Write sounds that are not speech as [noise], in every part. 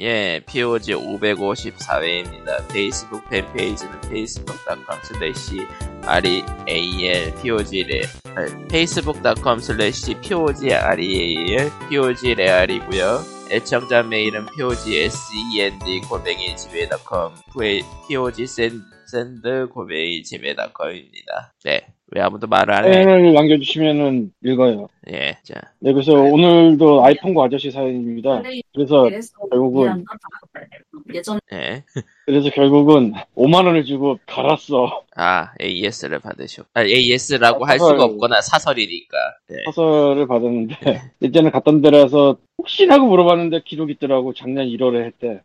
예, POG 554회입니다. 페이스북 팬페이지는 facebook.com slash real POG레, facebook.com slash POGREAL, POGREAL이고요 애청자 메일은 POGSEND 고뱅이 지메닷컴, POG샌드 고뱅이 지메닷컴입니다. 네. 왜 아무도 말을 안 해? 사연을 남겨주시면은 읽어요. 예, 자. 네, 그래서 오늘도 아이폰과 아저씨 사연입니다. 그래서 결국은 예전 예. [laughs] 그래서 결국은 5만 원을 주고 갈았어. 아, AS를 받으셨. 아, AS라고 할 사설. 수가 없거나 사설이니까. 네. 사설을 받았는데 [laughs] 이제는 갔던 데라서 혹시나 하고 물어봤는데 기록이 있더라고. 작년 1월에 했대.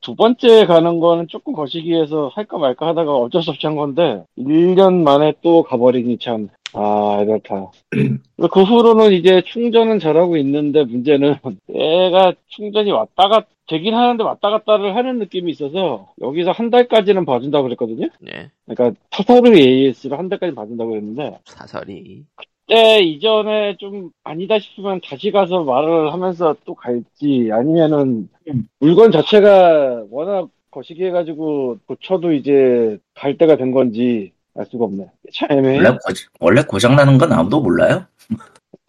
두 번째 가는 거는 조금 거시기해서 할까 말까 하다가 어쩔 수 없이 한 건데 1년 만에 또 가버 리니 참. 아, 이렇다. [clears throat] 그 후로는 이제 충전은 잘하고 있는데 문제는 [laughs] 얘가 충전이 왔다가 되긴 하는데 왔다 갔다를 하는 느낌이 있어서 여기서 한 달까지는 봐준다고 그랬거든요. 네. 그러니까 타사르 AS를 한 달까지 봐준다고 그랬는데 사설이. 그때 이전에 좀 아니다 싶으면 다시 가서 말을 하면서 또 갈지 아니면은 물건 자체가 워낙 거시기 해가지고 고쳐도 이제 갈 때가 된 건지 알 수가 없네. 참 애매해. 원래, 고, 원래 고장나는 건 아무도 몰라요.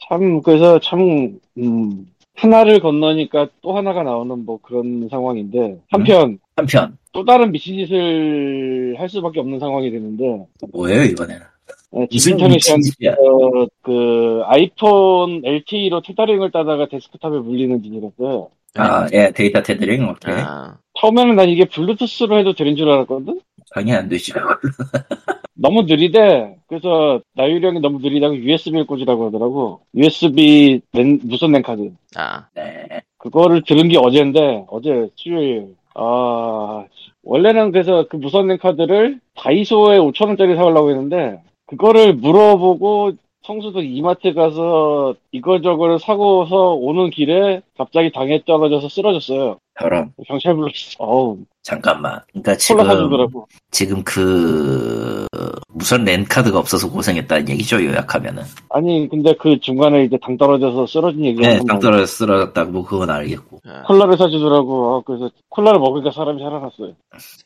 참 그래서 참 음, 하나를 건너니까 또 하나가 나오는 뭐 그런 상황인데 한편 한편, 또 다른 미친 짓을 할 수밖에 없는 상황이 되는데 뭐예요, 이번에는? 네, 무슨 미친 짓이야? 어, 그 아이폰 LTE로 tethering을 따다가 데스크탑에 물리는 짓이었어요. 아, 예, 데이터 테더링, 오케이. 아, 처음에는 난 이게 블루투스로 해도 되는 줄 알았거든? 당연히 안 되죠. [laughs] 너무 느리대. 그래서 나유령이 너무 느리다고 USB를 꽂으라고 하더라고. USB 랜- 무선 랜카드. 아, 네. 그거를 들은 게 어제인데, 어제 수요일. 아, 원래는 그래서 그 무선 랜카드를 다이소에 5천 원짜리 사오려고 했는데, 그거를 물어보고 성수도 이마트 가서 이거저거를 사고서 오는 길에 갑자기 당에 떨어져서 쓰러졌어요. 저런, 경찰 불렀어. 어우, 잠깐만. 그러니까 콜라 지금, 사주더라고. 지금 그, 무선 랜카드가 없어서 고생했다는 얘기죠, 요약하면은. 아니, 근데 그 중간에 이제 당 떨어져서 쓰러진 얘기가 네, 번. 떨어져 쓰러졌다고, 뭐, 그건 알겠고. 아, 콜라를 사주더라고. 아, 그래서 콜라를 먹으니까 사람이 살아났어요.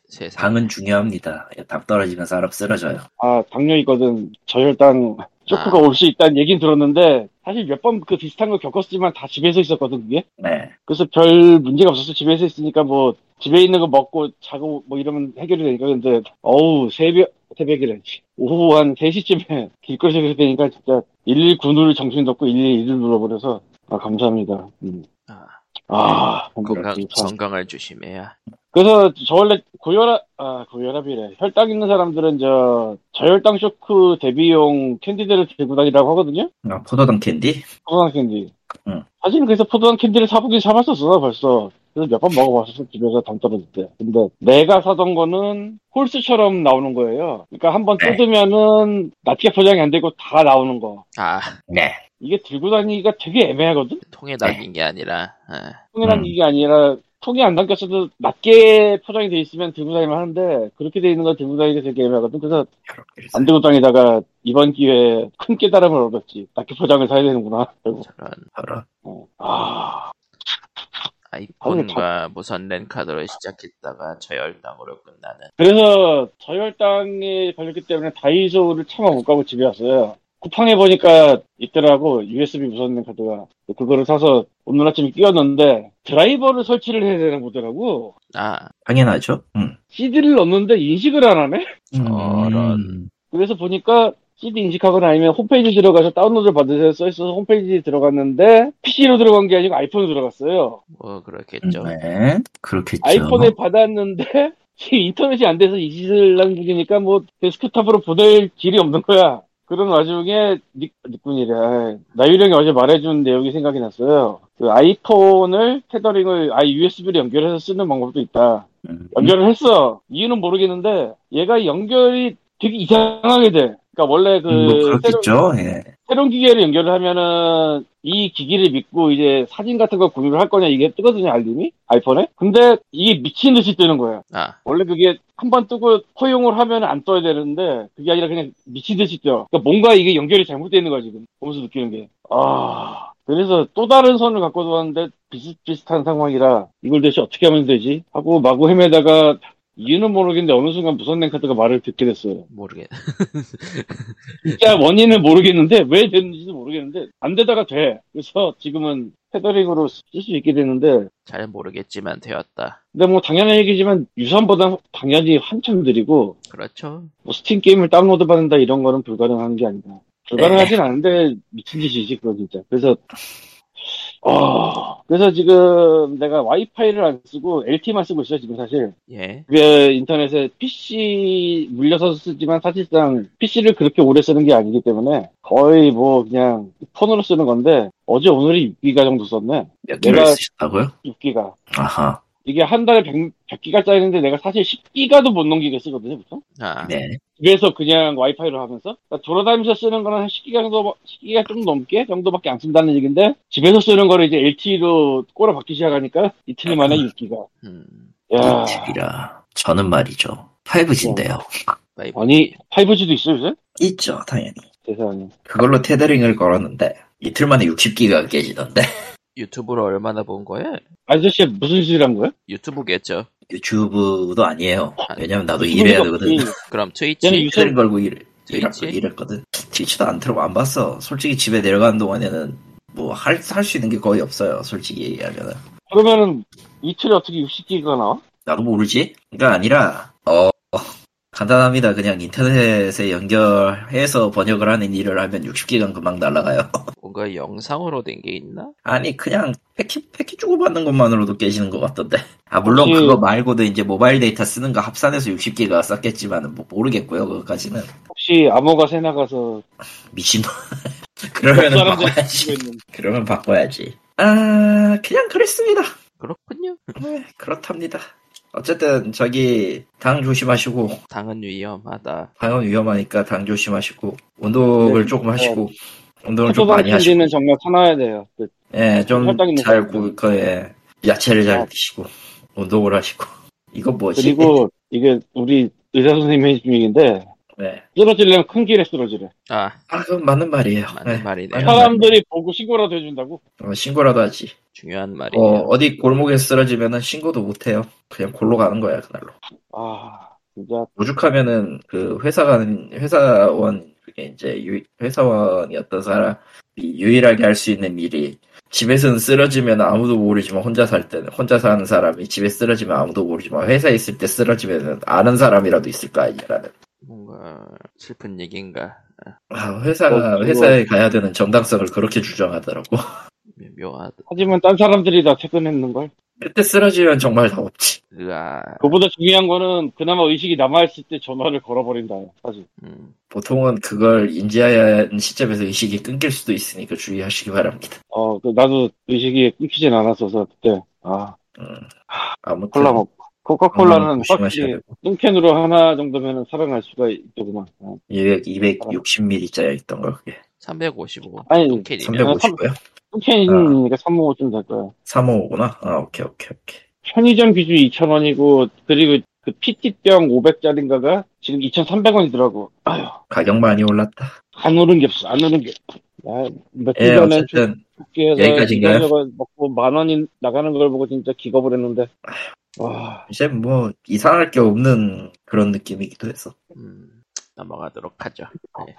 세상. 당은 중요합니다. 예, 당 떨어지면 사람 쓰러져요. 아, 당뇨 있거든. 저혈당 쇼크가 아. 올수 있다는 얘긴 들었는데, 사실 몇 번 그 비슷한 걸 겪었지만 다 집에서 있었거든, 그게. 네. 그래서 별 문제가 없었어. 집에서 있으니까 뭐, 집에 있는 거 먹고 자고 뭐 이러면 해결이 되니까. 근데, 어우, 새벽, 새벽이래. 오후 한 3시쯤에 [laughs] 길거리에서 그렇게 되니까 진짜 119를 정신 놓고 112를 눌러버려서, 아, 감사합니다. 음. 아, 아, 건강, 참. 건강을 조심해야. 그래서 저 원래 고혈압 아 고혈압이래 혈당 있는 사람들은 저 저혈당 쇼크 대비용 캔디들을 들고 다니라고 하거든요 아, 포도당 캔디? 포도당 캔디 응. 사실은 그래서 포도당 캔디를 사보긴 사봤었어 벌써 그래서 몇 번 먹어봤었어 집에서 당 떨어질 때 근데 내가 사던 거는 홀스처럼 나오는 거예요 그러니까 한번 네. 뜯으면은 낱개 포장이 안 되고 다 나오는 거 아, 네. 이게 들고 다니기가 되게 애매하거든 통에 담긴 게 아니라, 아, 통에 음. 담기게 아니라 통이 안 담겼어도 낮게 포장이 돼 있으면 들고 다니면 하는데 그렇게 돼 있는 거 들고 다니기 되게 애매하거든. 그래서 안 들고 다니다가 이번 기회에 큰 깨달음을 얻었지. 낮게 포장을 사야 되는구나. 그리고 저런 저런. 어, 아 아이폰과 무선 랜카드로 시작했다가 저혈당으로 끝나는. 그래서 저혈당에 걸렸기 때문에 다이소를 차마 못 가고 집에 왔어요. 쿠팡에 보니까 있더라고 USB 무선 카드가 그거를 사서 오늘 아침에 끼웠는데 드라이버를 설치를 해야 되는 거더라고. 아, 당연하죠. 음. CD를 넣는데 인식을 안 하네. 저런. 그래서 보니까 CD 인식하거나 아니면 홈페이지 들어가서 다운로드 받으세요 써있어서 홈페이지 들어갔는데 PC로 들어간 게 아니고 아이폰으로 들어갔어요. 뭐, 그렇겠죠. 네. 그렇겠죠. 아이폰에 받았는데 [laughs] 인터넷이 안 돼서 이 짓을 한 중이니까 뭐 데스크탑으로 보낼 길이 없는 거야. 그런 와중에 닉, 닉군이래. 아이, 나유령이 어제 말해준 내용이 생각이 났어요. 그 아이폰을 테더링을 아예 USB로 연결해서 쓰는 방법도 있다. 음. 연결을 했어. 이유는 모르겠는데 얘가 연결이 되게 이상하게 돼. 그러니까 원래 그 뭐, 새로운, 그렇겠죠. 예. 새로운 기계를 연결을 하면은 이 기기를 믿고 이제 사진 같은 걸 공유를 할 거냐 이게 뜨거든요 알림이 아이폰에. 근데 이게 미친 듯이 뜨는 거야. 아, 원래 그게 한 번 뜨고 허용을 하면 안 떠야 되는데 그게 아니라 그냥 미친 듯이 떠. 그러니까 뭔가 이게 연결이 잘못되어 있는 거야 지금. 보면서 느끼는 게. 아. 그래서 또 다른 선을 갖고 들어왔는데 비슷비슷한 상황이라 이걸 대체 어떻게 하면 되지? 하고 마구 헤매다가 이유는 모르겠는데 어느 순간 무선 랜카드가 말을 듣게 됐어요. 모르겠. 진짜 원인은 모르겠는데 왜 됐는지도 모르겠는데 안 되다가 돼. 그래서 지금은 tethering으로 쓸 수 있게 되는데 잘 모르겠지만 되었다. 근데 뭐 당연한 얘기지만 유선보다 당연히 한참 느리고 그렇죠. 뭐 스팀 게임을 다운로드 받는다 이런 거는 불가능한 게 아니다. 불가능하진 않은데 미친 짓이지 그거 진짜. 그래서 어 그래서 지금 내가 와이파이를 안 쓰고 LTE만 쓰고 있어요 지금 사실. 예. 그게 인터넷에 PC 물려서 쓰지만 사실상 PC를 그렇게 오래 쓰는 게 아니기 때문에 거의 뭐 그냥 폰으로 쓰는 건데 어제 오늘이 6기가 정도 썼네. 몇 내가- 쓰셨다고요? 6기가. 아하. 이게 한 달에 100, 100 기가짜리인데 내가 사실 10기가도 못 넘기게 쓰거든요, 보통. 아, 네. 집에서 그냥 와이파이로 하면서 그러니까 돌아다니면서 쓰는 거는 한 10기가 정도 10기가 좀 넘게 정도밖에 안 쓴다는 얘기인데 집에서 쓰는 거를 이제 LTE로 꼬라 받기 시작하니까 이틀 만에 6기가. 음, 야, 이라 저는 말이죠. 5G인데요. five. 아니 5G도 있어 요새? 있죠, 당연히. 세상에. 그걸로 tethering을 걸었는데 이틀 만에 60기가 깨지던데. 유튜브로 얼마나 본 거예요? 아저씨 무슨 짓을 한 거야? 유튜브겠죠. 유튜브도 아니에요. 왜냐면 나도 일해야 되거든. 그럼 트위치? 유- 테더링 걸고 일, 일, 트위치? 일했거든. 트위치도 안 틀어 안 봤어. 솔직히 집에 내려가는 동안에는 뭐 할 할 수 있는 게 거의 없어요. 솔직히 얘기하면은. 그러면은 이틀에 어떻게 60기가 나와? 나도 모르지? 그러니까 아니라 어 간단합니다. 그냥 인터넷에 연결해서 번역을 하는 일을 하면 60기간 금방 날아가요. [laughs] 뭔가 영상으로 된 게 있나? 아니 그냥 패키 패키 주고받는 것만으로도 깨지는 것 같던데. 아 물론 혹시- 그거 말고도 이제 모바일 데이터 쓰는 거 합산해서 60기가 썼겠지만은 뭐 모르겠고요. 그거까지는 혹시 암호가 새 나가서 미친놈. 사람들이 바꿔야지. 그러면 바꿔야지. 아 그냥 그랬습니다. 그렇군요. 네, 그렇답니다. 어쨌든 저기 당 조심하시고 당은 위험하다. 방은 위험하니까 당 조심하시고 운동을 네, 조금 어, 하시고 운동을 좀 많이 하시고 캔디는 정말 사놔야 돼요. 그 예, 좀잘 사람들. 그에 야채를 잘 어. 드시고 운동을 하시고 이거 뭐지? 그리고 이게 우리 의사 선생님이 해준 얘기인데 네. 쓰러지려면 큰 길에 쓰러지래. 아, 아, 그건 맞는 말이에요. 맞는 네. 말이네요. 사람들이 보고 신고라도 해준다고? 어, 신고라도 하지. 중요한 어, 말이에요. 어디 골목에 쓰러지면은 신고도 못 해요. 그냥 골로 가는 거야, 그날로. 아 진짜 오죽하면은 그 회사 가는 회사원 그게 이제 유, 회사원이었던 사람이 유일하게 할 수 있는 일이 집에서는 쓰러지면 아무도 모르지만 혼자 살 때는 혼자 사는 사람이 집에 쓰러지면 아무도 모르지만 회사에 있을 때 쓰러지면 아는 사람이라도 있을 거 아니라는 뭔가 슬픈 얘기인가. 아, 회사가 어, 그거- 회사에 가야 되는 정당성을 그렇게 주장하더라고 묘- 묘하다. 하지만 딴 사람들이 다 퇴근했는 걸. 그때 쓰러지면 정말 다 없지 으아, 그보다 중요한 거는 그나마 의식이 남아있을 때 전화를 걸어버린다. 사실. 음, 보통은 그걸 인지해야 하는 시점에서 의식이 끊길 수도 있으니까 주의하시기 바랍니다 어, 그 나도 의식이 끊기진 않았어서 그때 아 음, 아무튼 콜라 먹고 코카콜라는 확실히 되고. 뚱캔으로 하나 정도면 살아날 수가 있더구만. 어. 200, 260ml짜리 있던 거 그게 355. 아니, 똥캔이면 350고요? 뚱캔이니까 355좀 될 거야. 355구나? 아, 오케이, 오케이, 오케이. 편의점 기준 2,000원이고 그리고 그 PT병 500짜리인가가 지금 2,300원이더라고. 아휴, 가격 많이 올랐다. 안 오른 게 없어. 안 오른 게. 야, 며칠 예, 전에 어쨌든, 여기까지인가요? 먹고 만 원이 나가는 걸 보고 진짜 기겁을 했는데. 와, 이제 뭐, 이상할 게 없는 그런 느낌이기도 해서. 음, 넘어가도록 하죠. 네.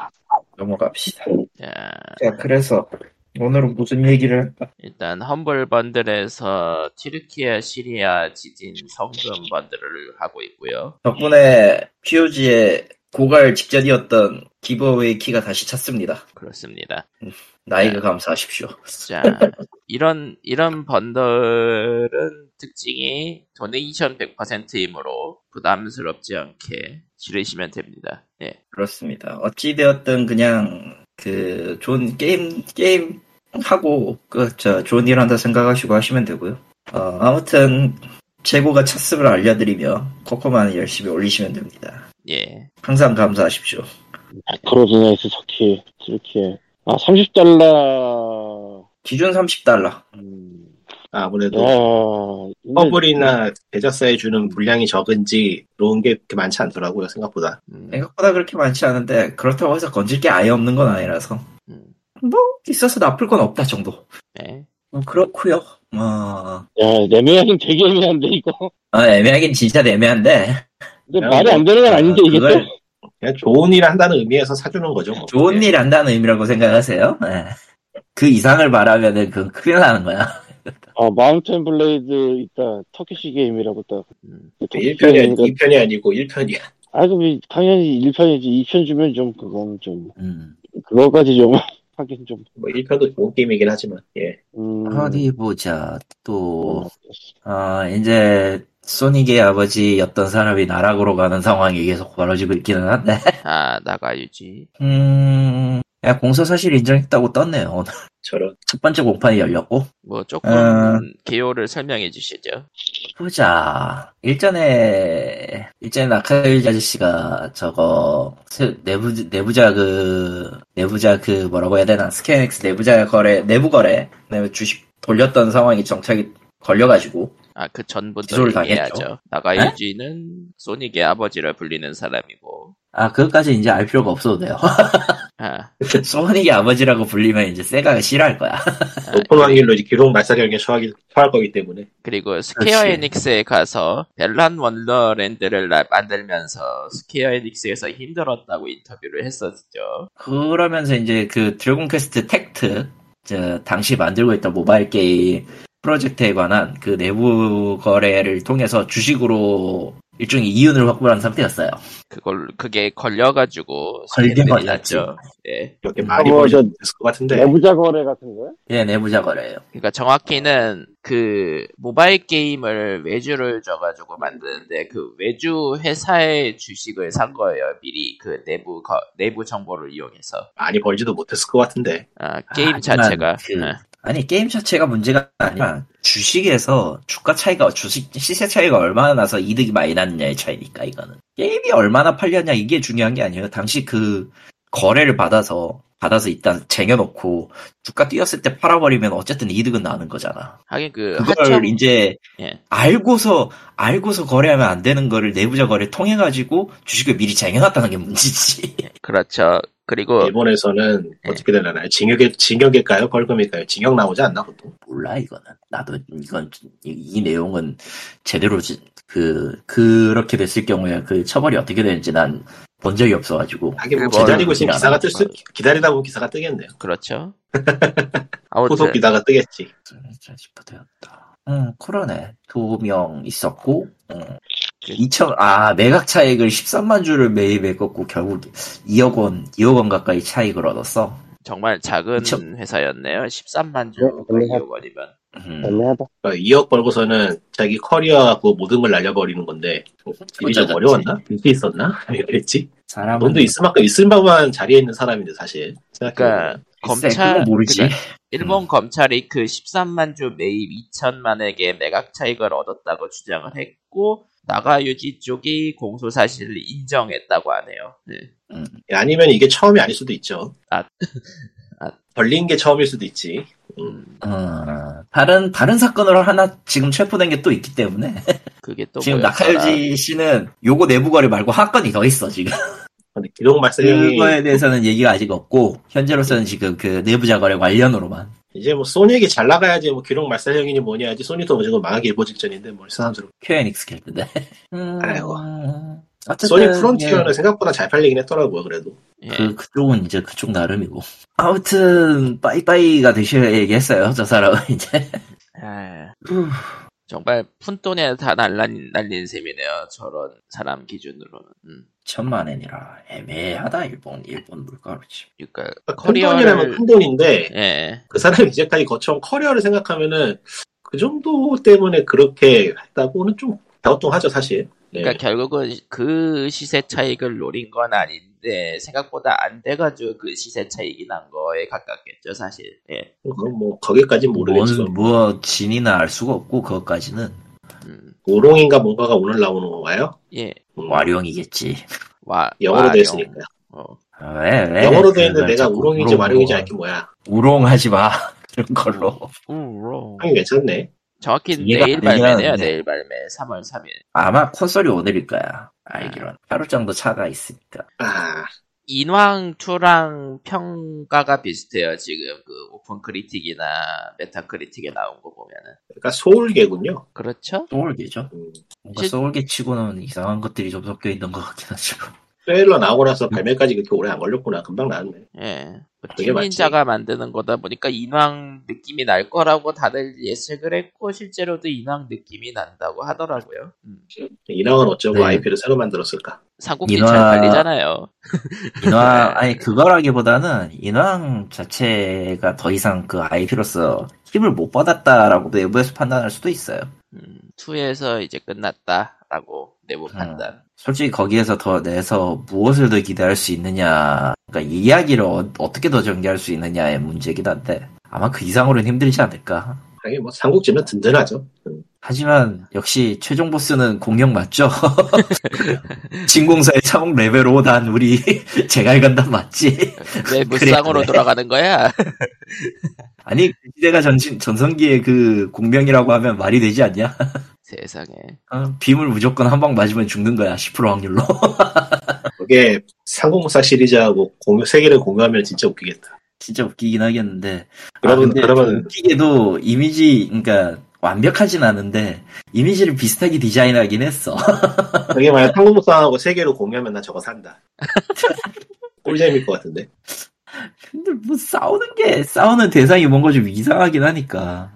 넘어갑시다. 자, 자, 그래서, 오늘은 무슨 얘기를 할까? 일단 험블 번들에서 티르키아, 시리아 지진 성금 번들을 하고 있고요. 덕분에, POG의 고갈 직전이었던 기브어웨이 키가 다시 찼습니다. 그렇습니다. 나이가 감사하십시오. 자, 이런, 이런 번들은 특징이 도네이션 100%이므로 부담스럽지 않게 지르시면 됩니다. 예. 그렇습니다. 어찌되었든 그냥, 그, 좋은 게임, 게임 하고, 그, 저, 좋은 일 한다 생각하시고 하시면 되고요. 어, 아무튼, 재고가 찼음을 알려드리며, 코코만 열심히 올리시면 됩니다. 예. 항상 감사하십시오. 크로즈네스 터키, 이렇게. 아, 30달러. 기준 30달러. 음, 아무래도 허블이나 대저사에 주는 물량이 적은지 그런 게 그렇게 많지 않더라고요 생각보다 음, 생각보다 그렇게 많지 않은데, 그렇다고 해서 건질 게 아예 없는 건 아니라서. 음. 뭐 있어서 나쁠 건 없다 정도. 네. 뭐 그렇고요. 뭐 야, 애매하긴 되게 애매한데, 이거. 아, 애매하긴 진짜 애매한데 근데 야, 말이 안 되는 건 아닌데, 이게 그걸 또. 그냥 좋은 일 한다는 의미에서 사주는 거죠. 뭐. 좋은 예. 일 한다는 의미라고 생각하세요? 예. 그 이상을 말하면은 그건 큰일 나는 거야. 아, [laughs] 마운트 앤 블레이드 있다. Turkish 게임이라고 딱. 음. 1편이, 2편이 아니고 1편이야. 아, 그럼 당연히 1편이지. 2편 주면 좀, 그건 좀, 음. 그거까지 좀, [laughs] 하긴 좀, 뭐 1편도 좋은 게임이긴 하지만, 예. 음. 어디 보자. 또 음, 어, 이제 소닉의 아버지였던 사람이 나락으로 가는 상황이 계속 벌어지고 있기는 한데. [laughs] 아 나가유지. 음. 야, 공소 사실 인정했다고 떴네요. 오늘 저런. 첫 번째 공판이 열렸고. 뭐 조금 음. 개요를 설명해 주시죠. 보자. 일전에, 일전에 나카일 아저씨가 저거, 세- 내부, 내부자 그, 내부자 그 뭐라고 해야 되나, 스케넥스 내부자 거래, 내부 거래, 그다음에 주식 돌렸던 상황이 정착이 걸려가지고, 아 그 전부터. 당했죠. 나카 유지는 소닉의 아버지를 불리는 사람이고. 아, 그것까지 이제 알 필요가 없어도 돼요. 아 [laughs] 소닉의 아버지라고 불리면 이제 세가가 싫어할 거야. 높은 확률로 이제 기록 말살형에 처하기, 처할 거기 때문에. 그리고 스퀘어 그렇지. 에닉스에 가서 밸런 원더랜드를 나- 만들면서 스퀘어 에닉스에서 힘들었다고 인터뷰를 했었죠. 그러면서 이제 그 드래곤 퀘스트 택트, 저, 당시 만들고 있던 모바일 게임 프로젝트에 관한 그 내부 거래를 통해서 주식으로 일종의 이윤을 확보한 상태였어요. 그걸 그게 걸려가지고 걸게. 났죠. 예. 이렇게 많이 뭐, 저- 벌어졌을 것 같은데. 내부자 거래 같은 거야? 예, 내부자 거래예요. 그러니까 정확히는 그 모바일 게임을 외주를 줘가지고 만드는데 그 외주 회사의 주식을 산 거예요. 미리 그 내부 거- 내부 정보를 이용해서 많이 벌지도 못했을 것 같은데. 아, 게임 하지만 자체가 그- 예. 아니 게임 자체가 문제가 아니라 주식에서 주가 차이가 주식 시세 차이가 얼마나 나서 이득이 많이 났느냐의 차이니까 이거는 게임이 얼마나 팔렸냐 이게 중요한 게 아니에요. 당시 그 거래를 받아서 받아서 일단 쟁여놓고 주가 뛰었을 때 팔아버리면 어쨌든 이득은 나는 거잖아. 하긴 그 그걸 하청 이제 예. 알고서 알고서 거래하면 안 되는 거를 내부자 거래 통해 가지고 주식을 미리 쟁여놨다는 게 문제지. [laughs] 그렇죠. 그리고 일본에서는 예. 어떻게 되나요? 징역에, 징역일까요? 벌금일까요? 징역 나오지 않나, 보통? 몰라 이거는 나도 이건 이, 이 내용은 제대로 지- 그 그렇게 됐을 경우에 그 처벌이 어떻게 되는지 난 본 적이 없어가지고 하긴 뭐 기다리고 그냥 기사가 안뜰 수, 기다리다 보면 기사가 뜨겠네요. 그렇죠. [laughs] 후속 기사가 뜨겠지. 되었다. 응 그러네 두 명 있었고 응. 2천 아 매각 차익을 13만 주를 매입했고 결국 2억 원 2억 원 가까이 차익을 얻었어. 정말 작은 그쵸. 회사였네요. 13만 주 네, 네. 2억 원이면. 음. 애매하다. 2억 벌고서는 자기 커리어하고 모든 걸 날려버리는 건데, 일이 좀? 어려웠나? 빚이 있었나? [laughs] 왜 그랬지? 사람은 돈도 있을 만큼 있을 만한 자리에 있는 사람인데, 사실. 그러니까 검찰 모르지. 그러니까 일본 검찰이 그 13만 주 매입 2천만에게 매각 차익을 얻었다고 주장을 했고 나카 유지 쪽이 공소 사실을 인정했다고 하네요. 네. 음. 아니면 이게 처음이 아닐 수도 있죠. 아. 아. 벌린 게 처음일 수도 있지. 음. 어, 다른 다른 사건으로 하나 지금 체포된 게 또 있기 때문에 [laughs] 그게 또 지금? 나카 유지 씨는 요거 내부 거래 말고 한 건이 더 있어 지금. 근데 기록 말살형이 그거에 대해서는 얘기가 아직 없고 현재로서는 지금 그 내부자 거래 관련으로만. 이제 뭐 소닉이 잘 나가야지 뭐 기록 말살형이니 뭐니 하지 소닉도 무조건 망하기 일보 직전인데 뭘 사람들은 큐엔익스 킬인데. 음, 아이고. 어쨌든 소닉 프론티어는 생각보다 잘 팔리긴 했더라고요 그래도 예. 그 그쪽은 이제 그쪽 나름이고. 아무튼 빠이빠이가 되셔야겠어요 저 사람은 [laughs] 이제. 아, 정말 푼돈에 다 날린, 날린 셈이네요. 저런 사람 기준으로는. 음. 천만 엔이라 애매하다 일본 일본 물가로지. 그러니까 큰 돈이라면 커리어를 큰 돈인데 예. 그 사람이 이제까지 거쳐온 커리어를 생각하면은 그 정도 때문에 그렇게 했다고는 좀 갸우뚱하죠 사실 네. 그러니까 결국은 그 시세 차익을 노린 건 아닌데 생각보다 안 돼가지고 그 시세 차익이 난 거에 가깝겠죠 사실. 예. 그건 뭐 거기까지는 모르겠지만 뭔, 뭐 진이나 알 수가 없고 그것까지는 음. 우롱인가 뭔가가 오늘 나오는 건가요? 예. 음, 와룡이겠지. 와 영어로 와룡. 되어 있으니까요 어. 왜, 왜? 영어로 되어 있는데 그걸 내가 우롱인지 우롱, 와룡인지. 알게 뭐야 우롱하지 마. [laughs] 그런 걸로. 와룡. 하긴 괜찮네 정확히 내일 발매네요. 내일 발매. 3월 3일. 아마 콘솔이 오늘일 거야. 알기로는. 하루 정도 차가 있으니까. 아 인왕 2랑 평가가 비슷해요. 지금 그 오픈 크리틱이나 메타 크리틱에 나온 거 보면은. 그러니까 소울계군요. 그렇죠? 소울계죠. 음. 뭔가 실- 소울계 치고는 이상한 것들이 좀 섞여 있는 것 같긴 하죠. 트레일러 나오고 나서 발매까지 그렇게 오래 안 걸렸구나. 금방 나왔네. 예. 뭐 그게 맞지. 팀닌자가 만드는 거다 보니까 인왕 느낌이 날 거라고 다들 예측을 했고 실제로도 인왕 느낌이 난다고 하더라고요. 음. 인왕은 어쩌고 네. IP를 새로 만들었을까? 삼국지 인왕- 잘 팔리잖아요. [laughs] 인왕, 아니, 그거라기보다는 인왕 자체가 더 이상 그 IP로서 힘을 못 받았다라고 내부에서 판단할 수도 있어요. 음, 2에서 이제 끝났다라고 내부 음. 판단. 솔직히 거기에서 더 내서 무엇을 더 기대할 수 있느냐, 그러니까 이야기를 어, 떻게더 전개할 수 있느냐의 문제긴 한데, 아마 그 이상으로는 힘들지 않을까. 아니 뭐 삼국지면 든든하죠. 음. 하지만 역시 최종 보스는 공룡 맞죠? [laughs] 진공사의 차홍 레벨 5난 우리 [laughs] 제갈 간단 맞지? [laughs] 왜 무쌍으로 그래. 돌아가는 거야? 아니 그 시대가 전신, 전성기의 그 공명이라고 하면 말이 되지 않냐? 세상에. 어, 빔을 무조건 한 방 맞으면 죽는 거야 10% 확률로. [laughs] 그게 상공사 시리즈하고 공유 세계를 공유하면 진짜 웃기겠다. 진짜 웃기긴 하겠는데. 그러면- 아, 그러면- 웃기게도 이미지 그러니까 완벽하진 않은데 이미지를 비슷하게 디자인하긴 했어. [laughs] 그게 만약 상공사하고 세계로 공유하면 나 저거 산다. [laughs] 꿀잼일 것 같은데. 근데 뭐 싸우는 게 싸우는 대상이 뭔가 좀 이상하긴 하니까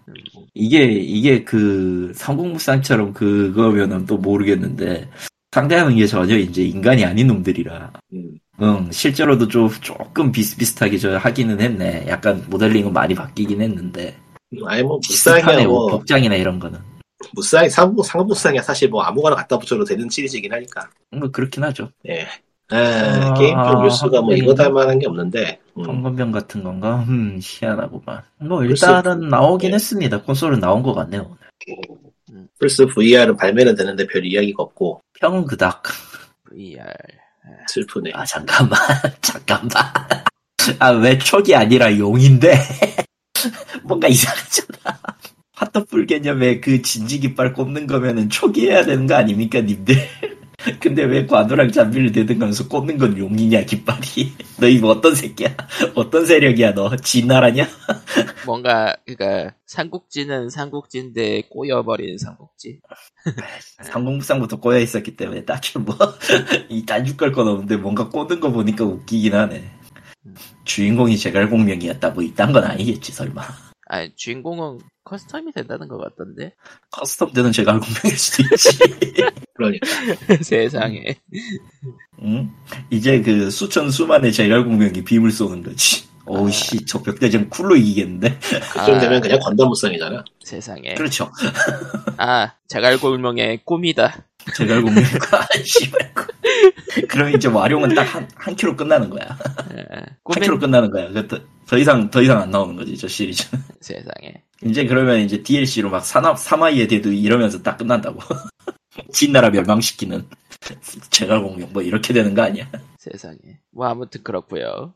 이게 이게 그 삼국무쌍처럼 그거면은 또 모르겠는데 상대하는 게 전혀 이제 인간이 아닌 놈들이라 음. 응 실제로도 좀 조금 비슷비슷하게 저 하기는 했네 약간 모델링은 많이 바뀌긴 했는데 아예 뭐 무쌍이야 뭐뭐 복장이나 이런 거는 무쌍이 상공 상무쌍이야 사실 뭐 아무거나 갖다 붙여도 되는 시리즈이긴 하니까. 뭐 그렇긴 하죠 예. 아, 아, 게임 쪽 뉴스가 뭐 네. 이거 달 만한 게 없는데. 음. 성건병 같은 건가 음 희한하구만 뭐 일단은 나오긴 네. 했습니다 콘솔은 나온 것 같네요 플스 VR은 발매는 되는데 별 이야기가 없고 평은 그닥 VR. 슬프네. 아 잠깐만 [laughs] 잠깐만 아 왜 촉이 아니라 용인데 [laughs] 뭔가 이상하잖아 핫도풀 개념에 그 진지 깃발 꼽는 거면은 촉이 해야 되는 거 아닙니까 님들 [laughs] 근데 왜 관우랑 잠비를 대등하면서 꼽는 건 용이냐 깃발이? [laughs] 너 이거 어떤 새끼야? [laughs] 어떤 세력이야 너? 진나라냐? 뭔가 그니까 삼국지는 삼국지인데 꼬여버린 삼국지. 삼국무쌍부터 꼬여 있었기 때문에 딱히 뭐이 딴죽 걸건 없는데 뭔가 꼬는 거 보니까 웃기긴 하네. 주인공이 제갈공명이었다. 뭐 이딴 건 아니겠지 설마 아니 주인공은 custom이 된다는 것 같던데. custom되는 제갈공명일 수도 있지 [laughs] 그러니까. 세상에. 응? 이제 그 수천 수만의 제갈공명이 빔을 쏘는 거지 어우씨 적벽대전 쿨로 이기겠는데 그쯤 되면 그냥 건담 무쌍이잖아. 세상에. 그렇죠 아 자갈골명의 꿈이다. 제갈공명과 [laughs] 씨발 그럼 이제 와룡은 딱 한한 킬로 끝나는 거야 예, 한 킬로 꿈인 끝나는 거야 그 더, 더 이상 더 이상 안 나오는 거지 저 시리즈 [laughs] 세상에. 이제 그러면 이제 DLC로 막 사나, 사마이에 대도 이러면서 딱 끝난다고. [laughs] 진나라 멸망시키는 제갈 공룡 뭐 이렇게 되는 거 아니야? 세상에. 뭐 아무튼 그렇고요.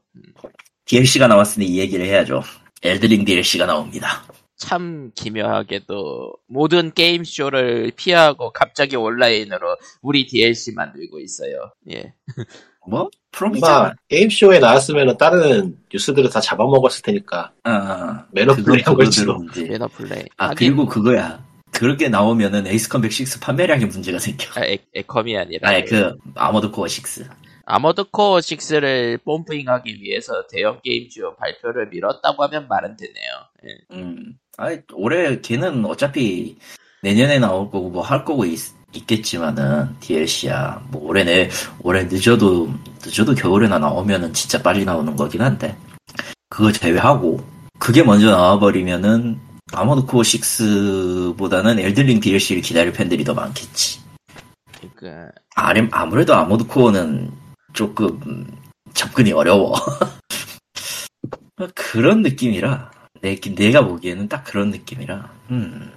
DLC가 나왔으니 이 얘기를 해야죠. 엘든 링 DLC가 나옵니다. 참 기묘하게도 모든 게임 쇼를 피하고 갑자기 온라인으로 우리 DLC 만들고 있어요. 예. [laughs] 뭐? 프롬 아마 있잖아. 게임쇼에 나왔으면 다른 뉴스들을 다 잡아먹었을 테니까 아, 매너 그거 플레이한 걸지도. 그거대로 이제. 매너 플레이. 아, 하긴, 그리고 그거야. 그렇게 나오면은 에이스 컴뱃 6 판매량에 문제가 생겨. 아, 에, 에컴이 아니라 아니, 그, Armored Core 6. Armored Core 6를 뽐뿌잉하기 위해서 대형 게임 쇼 발표를 미뤘다고 하면 말은 되네요. 예. 음. 아니, 올해 걔는 어차피 내년에 나올 거고 뭐 할 거고 있, 겠지만은 DLC야. 뭐 올해 내, 올해 늦어도, 늦어도 겨울에나 나오면은 진짜 빨리 나오는 거긴 한데. 그거 제외하고, 그게 먼저 나와버리면은, Armored Core 6보다는 Elden Ring DLC를 기다릴 팬들이 더 많겠지. 그러니까 아니, 아무래도 아머드 코어는 조금 접근이 어려워. [laughs] 그런 느낌이라, 내, 내가 보기에는 딱 그런 느낌이라, 음.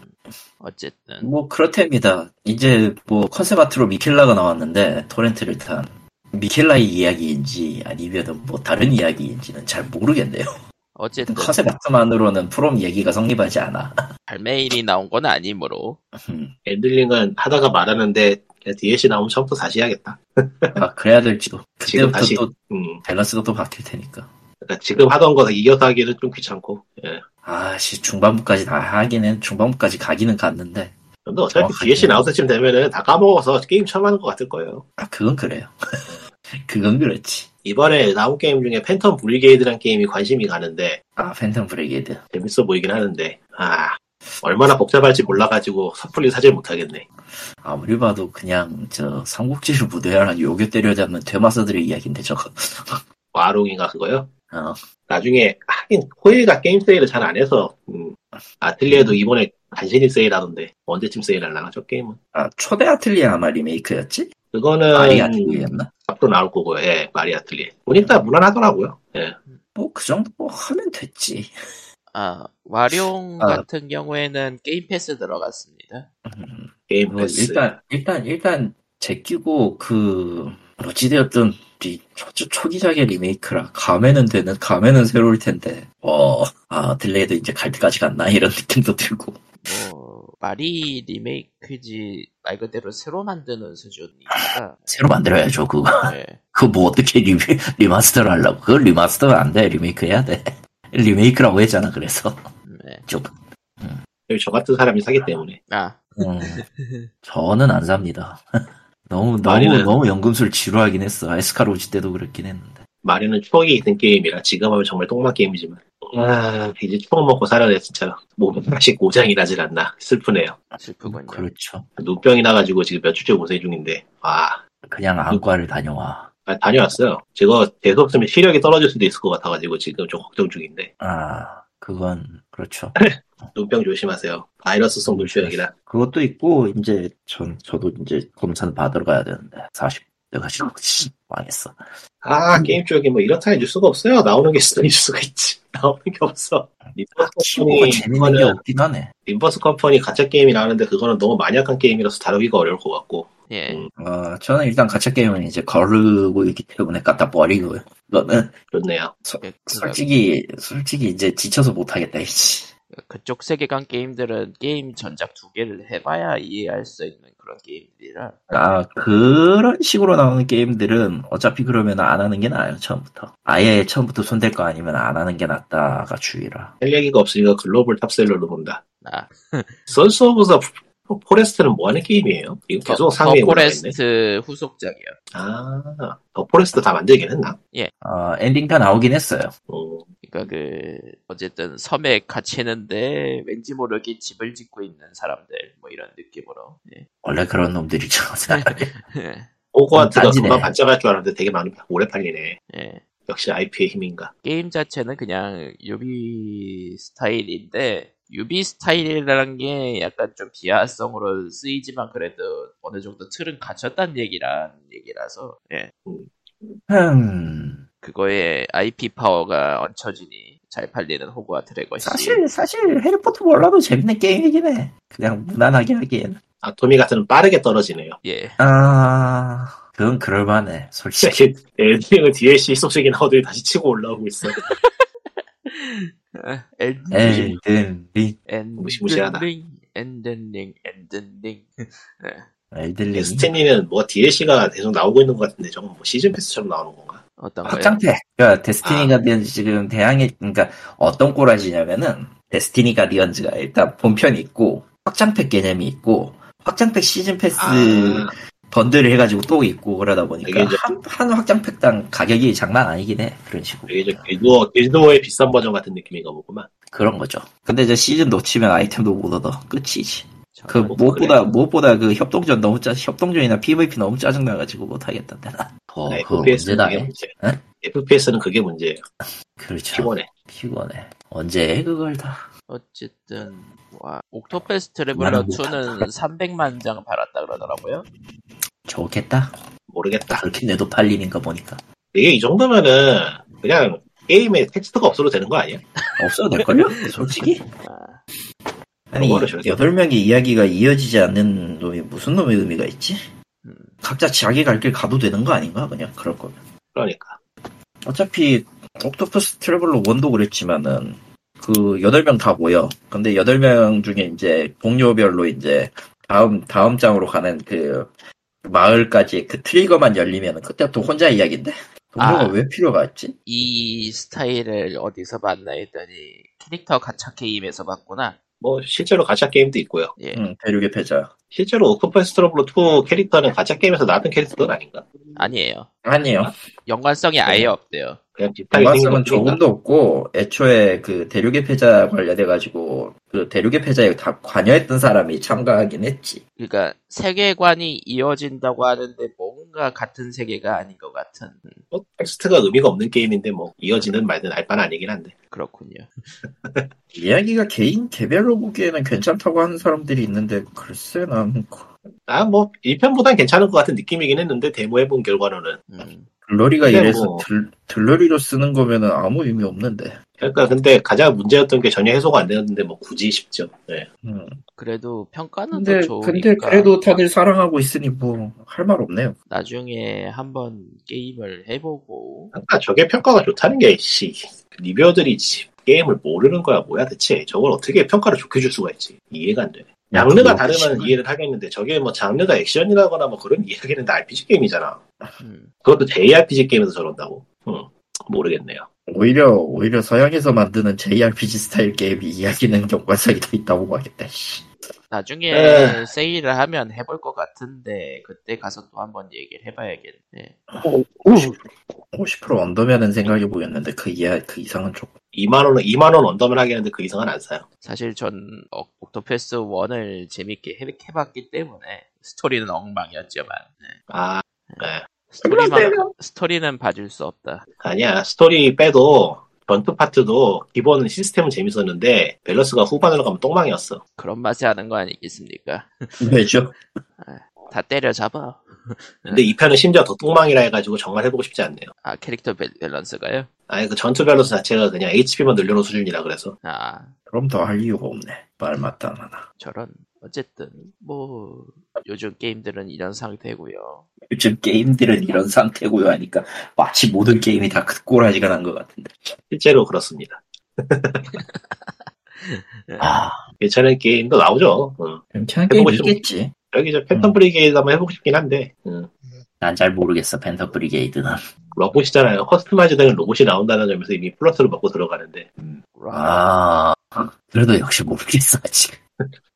어쨌든 뭐 그렇답니다. 이제 뭐 컨셉 아트로 미켈라가 나왔는데 토렌트를 탄 미켈라의 이야기인지 아니면 뭐 다른 이야기인지는 잘 모르겠네요. 어쨌든 컨셉 아트만으로는 프롬 얘기가 성립하지 않아. 발매일이 나온 건 아니므로 음, Elden Ring은 하다가 말하는데 DLC 나오면 처음부터 다시 해야겠다. 아, 그래야 될지도. 그때부터 다시- 또 음, 밸런스가 또 바뀔 테니까. 그러니까 지금 하던 거 이겨서 하기는 좀 귀찮고. 예. 아씨, 중반부까지 다 하기는, 중반부까지 가기는 갔는데. 근데 어차피. DLC 나올 때쯤 되면은 다 까먹어서 게임 처음 하는 것 같을 거예요. 아, 그건 그래요. [laughs] 그건 그렇지. 이번에 나온 게임 중에 Phantom Brigade란 게임이 관심이 가는데 아, Phantom Brigade. 재밌어 보이긴 하는데 아 얼마나 복잡할지 몰라가지고 섣불리 사질 못하겠네. 아무리 봐도 그냥, 저, 삼국지를 무대하는 요괴 때려잡는 퇴마사들의 이야기인데, 저거. [laughs] 와롱인가 그거요? 어, 나중에 하긴 코에가 게임 세일을 잘 안 해서 음, 아틀리에도 이번에 간신히 세일하던데 언제쯤 세일하려나 저 게임은 아, 초대 아틀리에 아마 리메이크였지? 그거는 마리 아틀리에였나? 앞으로 나올 거고요. 예, 마리 아틀리에 보니까 무난하더라고요. 예. 뭐, 그 정도 뭐 하면 됐지. 아, 와룡 아. 같은 경우에는 Game Pass 들어갔습니다. 음, 게임 뭐 패스 일단, 일단, 일단, 제끼고, 그, 어찌되었든, 이 초, 초기작의 리메이크라. 감회는 되는, 감회는 새로울 텐데, 어, 아, 아틀리에도 이제 갈 때까지 갔나? 이런 [laughs] 느낌도 들고. 뭐 마리 리메이크지 말 그대로 새로 만드는 수준이니까. 새로 만들어야죠, 그거. 네. [laughs] 그거 뭐 어떻게 리, remaster를 하려고. 그거 remaster는 안 돼. 리메이크 해야 돼. [laughs] 리메이크라고 했잖아, 그래서. 네. 좀, 여기 저 같은 사람이 사기 때문에 아, 음, 저는 안 삽니다. 너무, 너무, 마리는- 너무 연금술 지루하긴 했어. 에스카 로지 때도 그랬긴 했는데. 마리는 추억이 있는 게임이라 지금 하면 정말 똥망 게임이지만 아 이제 추억 먹고 살아야 돼 진짜 몸이 다시 고장이 나질 않나 슬프네요. 슬프군요. 그렇죠. 눈병이 나가지고 지금 몇 주째 고생 중인데 아 그냥 안과를 다녀와. 아, 다녀왔어요. 제가 재수 없으면 시력이 떨어질 수도 있을 것 같아가지고 지금 좀 걱정 중인데 아, 그건, 그렇죠. [laughs] 눈병 조심하세요. 바이러스성 눈병이라 그것도 있고, 이제, 전, 저도 이제 검사는 받으러 가야 되는데, 40, 돼가지고, 씨, 망했어. 아 게임 쪽에 뭐 이렇다 해줄 수가 없어요. 나오는 게 있을 수가 있지. [laughs] 나오는 게 없어. Limbus 키보가 Company 재밌는 게 그거는 없긴 하네. Limbus Company 가챠 게임이 나오는데 그거는 너무 마니악한 게임이라서 다루기가 어려울 것 같고 예. 음. 어, 저는 일단 가챠 게임은 이제 거르고 있기 때문에 갖다 버리고요. 그거는, 좋네요. 그- 그- 솔직히, 솔직히 이제 지쳐서 못하겠다, 이씨. 그쪽 세계관 게임들은 게임 전작 두 개를 해봐야 이해할 수 있는 그런 게임들이라. 아, 그런 식으로 나오는 게임들은 어차피 그러면 안 하는 게 나아요, 처음부터. 아예 처음부터 손댈 거 아니면 안 하는 게 낫다가 주의라. 할 얘기가 없으니까 글로벌 top seller로 본다. 아, [laughs] Sons of the Forest는 뭐 하는 게임이에요? 이거 계속 상위에 더. 포레스트 후속작이요. 아, The Forest 다 만들긴 했나? 어, 엔딩 다 나오긴 했어요. 어, 그러니까 그 어쨌든 섬에 갇히는데 왠지 모르게 집을 짓고 있는 사람들 뭐 이런 느낌으로. 예. 원래 그런 놈들이죠. 호그와트가 [laughs] 딴지네. 금방 반짝할 줄 알았는데 되게 많이 오래 팔리네. 예. 역시 IP의 힘인가. 게임 자체는 그냥 유비 스타일인데 유비 스타일이라는 게 약간 좀 비하성으로 쓰이지만 그래도 어느 정도 틀은 갖췄다는 얘기란 얘기라서 예. 음, 그거에 IP 파워가 얹혀지니 잘 팔리는 Hogwarts Legacy 사실, 사실, 해리포터 몰라도 재밌는 게임이긴 해. 그냥 무난하게 하기엔. Atomic 같은 빠르게 떨어지네요. 예. 아, 그건 그럴만해, 솔직히. Elden Ring은 DLC 소식이 나오더니 다시 치고 올라오고 있어. 아, 엔딩 엘든 링, 무시무시하다. 엔딩 엔딩 엔딩 엘든링. 데스티니는 뭐 DLC가 계속 나오고 있는 것 같은데 저건 뭐 season pass처럼 나오는 건가? 어떤 거요? 확장팩. 그러니까 Destiny Guardians 지금 대항해 그러니까 어떤 꼬라지냐면은 Destiny Guardians가 일단 본편이 있고 확장팩 개념이 있고 확장팩 시즌 패스 아, 번들을 해가지고 또 있고 그러다 보니까 한, 한 확장팩당 가격이 장난 아니긴 해 그런 식으로 이게 길드워, 길드워의 비싼 버전 같은 느낌인가 보구만. 그런 거죠. 근데 이제 시즌 놓치면 아이템도 못 얻어 끝이지. 그 무엇보다 그래. 무엇보다 그 협동전 너무 짜 협동전이나 PVP 너무 짜증 나가지고 못 하겠던데 나. 더 아, 그거 FPS는 언제다 그게 해? 문제. 에? FPS는 그게 문제예요. 그렇죠. 피곤해. 피곤해. 언제 해 그걸 다. 어쨌든 와 Octopath Traveler 나는 2는 300만 장 팔았다 그러더라고요. 좋겠다. 모르겠다. 그렇게 내도 팔리는 거 보니까. 이게 이 정도면은 그냥 게임에 텍스트가 없어도 되는 거 아니야? 없어도 될걸요? 솔직히? 아, 아니, 여덟 명의 이야기가 이어지지 않는 놈이 무슨 놈의 의미가 있지? 음. 각자 자기 갈 길 가도 되는 거 아닌가? 그냥 그럴 거면. 그러니까. 어차피, Octopath Traveler 1도 그랬지만은, 그, 여덟 명 다 모여. 근데 여덟 명 중에 이제, 동료별로 이제, 다음, 다음 장으로 가는 그, 마을까지 그 트리거만 열리면 그때부터 혼자 이야기인데 동료가 아. 왜 필요가 있지? 이 스타일을 어디서 봤나 했더니 캐릭터 가챠 게임에서 봤구나. 뭐 실제로 가챠 게임도 있고요. 예, 응, 대륙의 패자. 실제로 Octopath Traveler 2 캐릭터는 가챠 게임에서 나왔던 캐릭터는 아닌가? 아니에요. 아니에요. 연관성이 아예 없대요. 그냥 연관성은 것뿐인가? 조금도 없고 애초에 그 대륙의 패자 관련돼 가지고 그 대륙의 패자에 다 관여했던 사람이 참가하긴 했지. 그러니까 세계관이 이어진다고 하는데 뭔가 같은 세계가 아닌 것 같은. 음, 뭐, 텍스트가 의미가 없는 게임인데 뭐 이어지는 말든 알 바는 아니긴 한데. 그렇군요. [laughs] 이야기가 개인 개별로 보기에는 괜찮다고 하는 사람들이 있는데 글쎄 난 아뭐 1편보단 괜찮은 것 같은 느낌이긴 했는데 데모 해본 결과로는. 음, 글러리가 근데 이래서 뭐- 들, 들러리로 쓰는 거면은 아무 의미 없는데. 그러니까 근데 가장 문제였던 게 전혀 해소가 안 되었는데 뭐 굳이 싶죠. 네. 음. 그래도 평가는 근데 더 좋으니까 근데 그래도 다들 사랑하고 있으니 뭐 할 말 없네요. 나중에 한번 게임을 해보고 그러니까 저게 평가가 좋다는 게 씨, 리뷰어들이 지- 게임을 모르는 거야 뭐야 대체 저걸 어떻게 평가를 좋게 줄 수가 있지 이해가 안 되네. 장르가 다르면 혹시- 이해를 하겠는데 저게 뭐 장르가 액션이라거나 뭐 그런 이야기는 RPG 게임이잖아. 음, 그것도 JRPG 게임에서 저런다고. 응, 모르겠네요. 오히려 오히려 서양에서 만드는 JRPG 스타일 게임 이야기는 연관성이 더 있다고 봐야겠다. 씨. 나중에 에. 세일을 하면 해볼 것 같은데 그때 가서 또 한번 얘기를 해봐야겠네. 50% 언더면은 생각해 보겠는데 그 이하 그 이상은 조금 2만 원은 2만 원 언더면 하겠는데 그 이상은 안 사요. 사실 전 어, Octopath 1을 재밌게 해, 해봤기 때문에 스토리는 엉망이었지만 네. 아, 네. 스토리만 스토리는 봐줄 수 없다. 아니야. 스토리 빼도 전투 파트도 기본 시스템은 재밌었는데 밸런스가 후반으로 가면 똥망이었어. 그런 맛에 하는 거 아니겠습니까? [laughs] 왜죠? 다 때려잡아. 근데 2편은 심지어 더 똥망이라 해가지고 정말 해보고 싶지 않네요. 아 캐릭터 밸- 밸런스가요? 아니 그 전투 밸런스 자체가 그냥 HP만 늘려놓은 수준이라 그래서 아 그럼 더 할 이유가 없네. 말마따나. 저런 어쨌든 뭐 요즘 게임들은 이런 상태고요. 요즘 게임들은 이런 상태고요 하니까 마치 모든 게임이 다 그 꼬라지가 난 것 같은데. 실제로 그렇습니다. [laughs] 아, 괜찮은 게임도 나오죠. 응. 괜찮은 해보고 게임 싶- 있겠지. 여기 저 Phantom Brigade 한번 해보고 싶긴 한데 응. 난 잘 모르겠어 Phantom Brigade는. 로봇이잖아요. customize 되는 로봇이 나온다는 점에서 이미 플러스를 먹고 들어가는데 아, 그래도 역시 모르겠어 아직.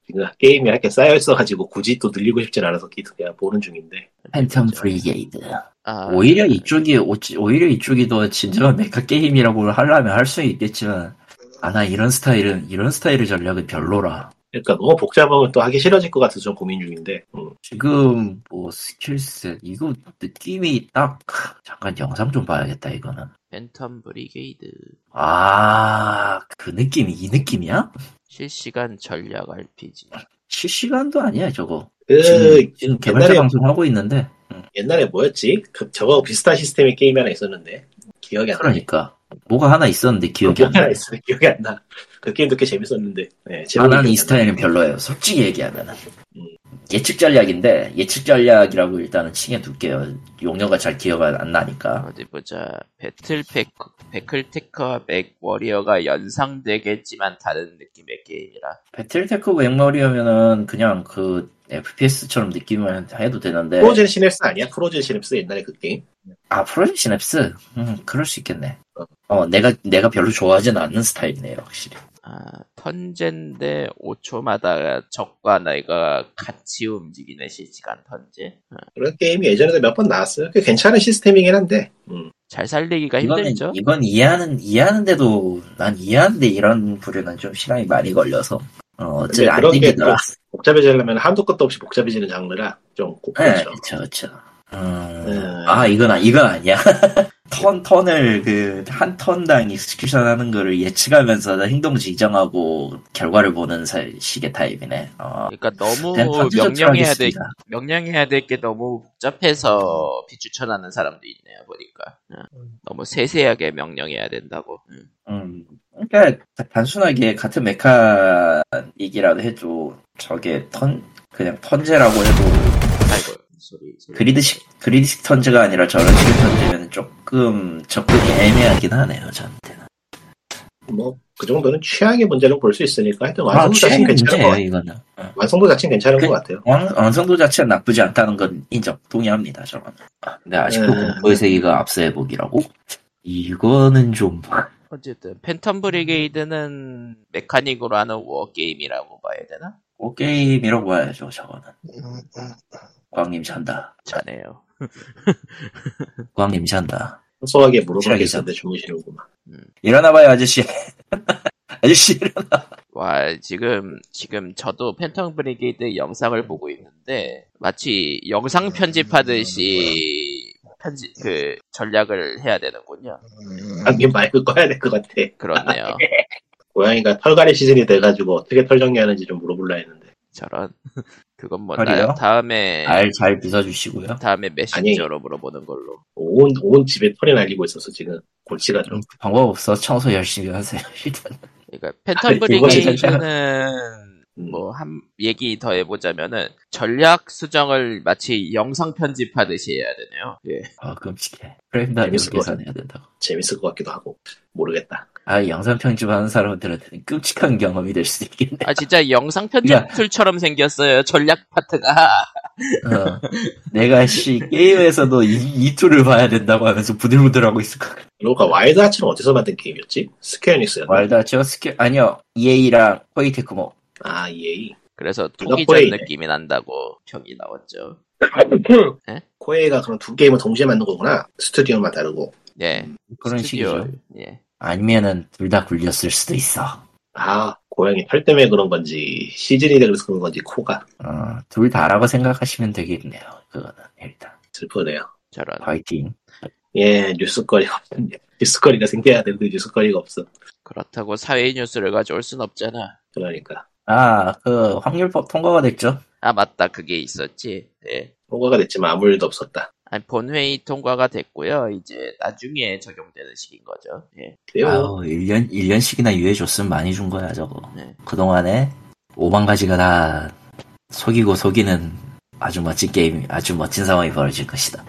지금 게임이 이렇게 쌓여 있어가지고 굳이 또 늘리고 싶진 않아서 계속 그냥 보는 중인데 Phantom Brigade. 아, 오히려 이쪽이 오- 오히려 이쪽이 더 진정한 메카 게임이라고 하려면 할 수 있겠지만 아 나 이런 스타일은 이런 스타일의 전략은 별로라. 그러니까 너무 복잡하면 또 하기 싫어질 것 같아서 좀 고민 중인데 응. 지금 뭐 skill set 이거 느낌이 딱 잠깐 영상 좀 봐야겠다 이거는. Phantom Brigade 아 그 느낌이 이 느낌이야? 실시간 전략 RPG. 실시간도 아니야 저거. 그 지금, 지금 개발자 옛날에- 방송 하고 있는데. 옛날에 뭐였지? 그 저거 비슷한 시스템의 게임이 하나 있었는데 기억이 안 나. 그러니까 뭐가 하나 있었는데 기억이 안뭐 하나 나. 있어. 기억이 안 나. 그 게임도 꽤 재밌었는데. 네, 아, 나는 이 기억이 안 스타일은 별로예요. 솔직히 얘기하면은. 음. 예측 전략인데, 예측 전략이라고 일단은 칭해 둘게요. 용어가 잘 기억 안 나니까. 어디 보자. BattleTech BattleTech와 MechWarrior가 연상되겠지만 다른 느낌의 게임이라. BattleTech MechWarrior 하면은 그냥 그 FPS처럼 느낌을 해도 되는데. Frozen Synapse 아니야? Frozen Synapse 옛날에 그 게임? 아, Frozen Synapse? 음, 그럴 수 있겠네. 어. 어, 내가, 내가 별로 좋아하지는 않는 스타일이네요, 확실히. 아, 턴제인데 5초마다 적과 내가 같이 움직이는 실시간 턴제. 어, 그런 게임이 예전에도 몇 번 나왔어요. 꽤 괜찮은 시스템이긴 한데. 음. 잘 살리기가 이거는, 힘들죠. 이건 이해하는, 이해하는데도, 난 이해하는데 이런 부류는 좀 시간이 많이 걸려서. 어, 어째 안 땡기더라. 복잡해지려면 한도 끝도 없이 복잡해지는 장르라 좀꼭 네, 그렇죠. 그쵸, 그쵸. 음, 음. 아, 이건, 아- 이건 아니야. [laughs] 턴, 턴을, 그, 한 턴당 execution 하는 거를 예측하면서 행동 지정하고 결과를 보는 사- 식의 타입이네. 어, 그러니까 너무 명령해야 될. 명령해야 될 게 너무 복잡해서 비추천하는 사람도 있네요 보니까 어, 너무 세세하게 명령해야 된다고 음. 음, 그러니까 단순하게 같은 메카닉이라도 해도 저게 턴, 그냥 턴제라고 해도 아이고 소리 소리 grid식, grid식 턴제가 아니라 저런 식의 턴제면 조금 접근이 애매하긴 하네요, 저한테는. 뭐 그 정도는 취향의 문제는 볼수 있으니까 하여튼 아, 완성도 자체는 취향의 괜찮은 것 문제예요, 같아요. 이거는. 어. 완성도 자체는 괜찮은 그- 것 같아요. 완, 완성도 자체는 나쁘지 않다는 건 인정, 동의합니다, 저는. 아, 근데 아직도 음. 공포의 세계가 앞서 해보기라고? 이거는 좀, 어쨌든 Phantom Brigade는 메카닉으로 하는 워 게임이라고 봐야 되나? 워 게임이라고 봐야죠, 저거는. 광님 잔다. 자네요. [laughs] 광님 잔다. 소소하게. 있었는데 주무시는구만. 일어나봐요, 아저씨. [laughs] 아저씨, 일어나. 와 지금 지금 저도 Phantom Brigade 영상을 보고 있는데 마치 영상 편집하듯이 편집 그 전략을 해야 되는군요. 한개 마이크 꺼야 될 것 같아. 그렇네요. [laughs] 고양이가 털갈이 시즌이 돼가지고 어떻게 털 정리하는지 좀 물어볼라 했는데. 저런 [laughs] 그건 털이요? 뭐나요? 다음에 알잘 빗어주시고요. 다음에 메신저로 물어보는 걸로. 온, 온 집에 털이 날리고 있어서 지금 골치가 좀. 방법 없어. 청소 열심히 하세요, [laughs] 일단. 그러니까 아니, 그거 진짜- Brigade는 음, 뭐한 얘기 더 해보자면은 전략 수정을 마치 영상 편집하듯이 해야 되네요. 예. 아, 끔찍해. 프레임 단위로 계산해야 된다고. 재밌을 것 같기도 하고. 모르겠다. 아, 영상 편집하는 사람들한테는 끔찍한 경험이 될 수도 있겠네. 아 진짜 영상 편집 야. tool처럼 생겼어요. 전략 파트가. 어, 내가 씨, 게임에서도 이, 이 tool을 봐야 된다고 하면서 부들부들하고 있을 것 같아. 그러니까 Wild Hearts는 어디서 만든 게임이었지? Square Enix였나? 말다치와 스킬, 아니요. EA랑 Koei Tecmo. 아, EA. 그래서 토귀전 Koei네. 느낌이 난다고 평이 나왔죠. 예? Koei가 그럼 두 게임을 동시에 만든 거구나. 스튜디오만 다르고. 예. 그런 스튜디오, 식이죠. 예. 아니면은 둘 다 굴렸을 수도 있어. 아, 고양이 털 때문에 그런 건지, 시즌이 돼서 그런 건지, 코가. 어, 둘 다라고 생각하시면 되겠네요. 그거는 일단. 슬프네요. 저런. 화이팅. 예, 뉴스거리가 없는데. 뉴스거리가 생겨야 되는데 뉴스거리가 없어. 그렇다고 사회 뉴스를 가져올 순 없잖아. 그러니까. 아, 그 확률법 통과가 됐죠. 아 맞다 그게 있었지. 예. 통과가 됐지만 아무 일도 없었다. 아니, 본회의 통과가 됐고요. 이제 나중에 적용되는 식인 거죠. 예. 아우, 1년, 1년씩이나 유예줬으면 많이 준 거야, 저거. 네. 그동안에 5만 가지가 다 속이고 속이는 아주 멋진 게임, 아주 멋진 상황이 벌어질 것이다.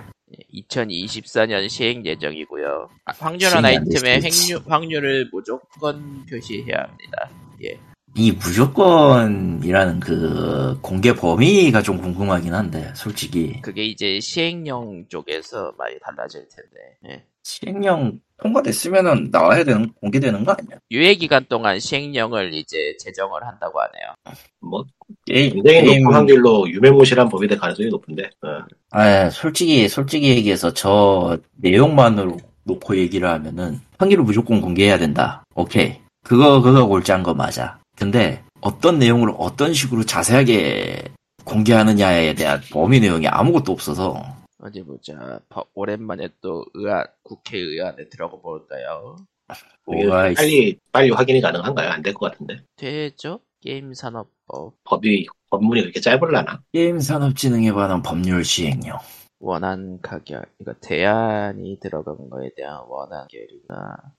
2024년 시행 예정이고요. 아, 확률한 아이템의. 획류, 확률을 무조건 표시해야 합니다. 예. 이 무조건이라는 그 공개 범위가 좀 궁금하긴 한데, 솔직히. 그게 이제 시행령 쪽에서 많이 달라질 텐데. 예. 시행령 통과됐으면은 나와야 되는, 공개되는 거 아니야? 유예 기간 동안 시행령을 이제 제정을 한다고 하네요. 뭐, 게임, 굉장히 게임, 높은 확률로 유명무실한 법이 될 가능성이 높은데. 어. 아, 솔직히, 솔직히 얘기해서 저 내용만으로 놓고 얘기를 하면은 확률을 무조건 공개해야 된다. 오케이. 그거, 그거 골짜한 거 맞아. 근데 어떤 내용을 어떤 식으로 자세하게 공개하느냐에 대한 범위 내용이 아무것도 없어서 어디 보자. 버- 오랜만에 또 의안, 국회의안에 들어가 볼까요? 뭐가 빨리, 빨리 확인이 가능한가요? 안 될 것 같은데. 되죠? 게임 산업법. 법이, 법문이 그렇게 짧을라나? 게임 산업진흥에 관한 법률 시행령. 원안 가결. 이거 대안이 들어간 거에 대한 원안 가결이나 어,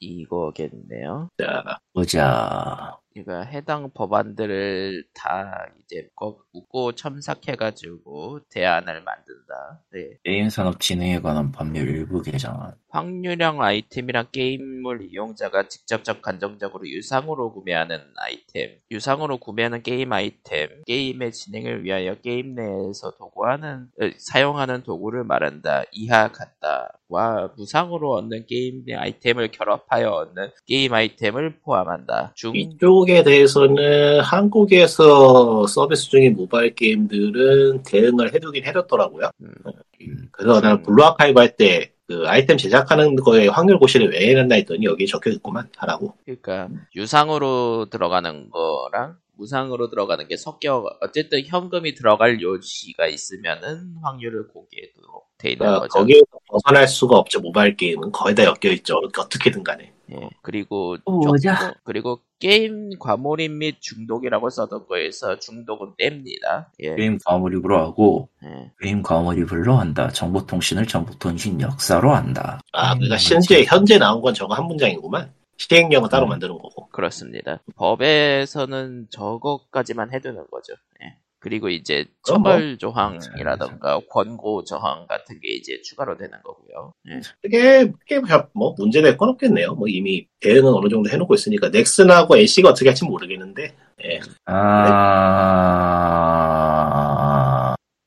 이거겠네요. 자, 보자. 그러니까 해당 법안들을 다 이제 꼭 웃고 첨삭해가지고 대안을 만든다. 네. 게임 산업 진흥에 관한 법률 일부 개정안. 확률형 아이템이란 게임물 이용자가 직접적 간접적으로 유상으로 구매하는 아이템, 유상으로 구매하는 게임 아이템, 게임의 진행을 위하여 게임 내에서 도구하는 어, 사용하는 도구를 말한다. 이하 같다와 무상으로 얻는 게임 내 아이템을 결합하여 얻는 게임 아이템을 포함한다. 중 이쪽 에 대해서는 한국에서 서비스 중인 모바일 게임들은 대응을 해두긴 해뒀더라고요. 음, 음, 그래서 나는 Blue Archive 할때 그 아이템 제작하는 거에 확률 고시를 왜 해놨나 했더니 여기에 적혀 있구만 하라고. 그러니까 유상으로 들어가는 거랑 무상으로 들어가는 게 섞여 어쨌든 현금이 들어갈 여지가 있으면은 확률을 공개해도록 돼 있는 그러니까 거죠. 거기에서 벗어날 수가 없죠. 모바일 게임은 거의 다 엮여 있죠. 어떻게든 간에. 예, 그리고 보자. 조금- 그리고 게임 과몰입 및 중독이라고 써둔 거에서 중독은 뺍니다. 예, 게임 과몰입으로 하고 예. 게임 과몰입을로 한다. 정보통신을 정보통신 역사로 한다. 아, 그러니까 음, 현재. 현재 나온 건 저거 한 문장이구만. 시행령은 따로 음. 만드는 거고. 그렇습니다. 법에서는 저것까지만 해두는 거죠. 예. 그리고 이제 뭐. 처벌 조항이라던가 권고 조항 같은 게 이제 추가로 되는 거고요. 예. 그게, 그게 뭐 문제될 건 없겠네요. 뭐 이미 대응은 어느 정도 해놓고 있으니까 넥슨하고 NC가 어떻게 할지 모르겠는데. 예. 아,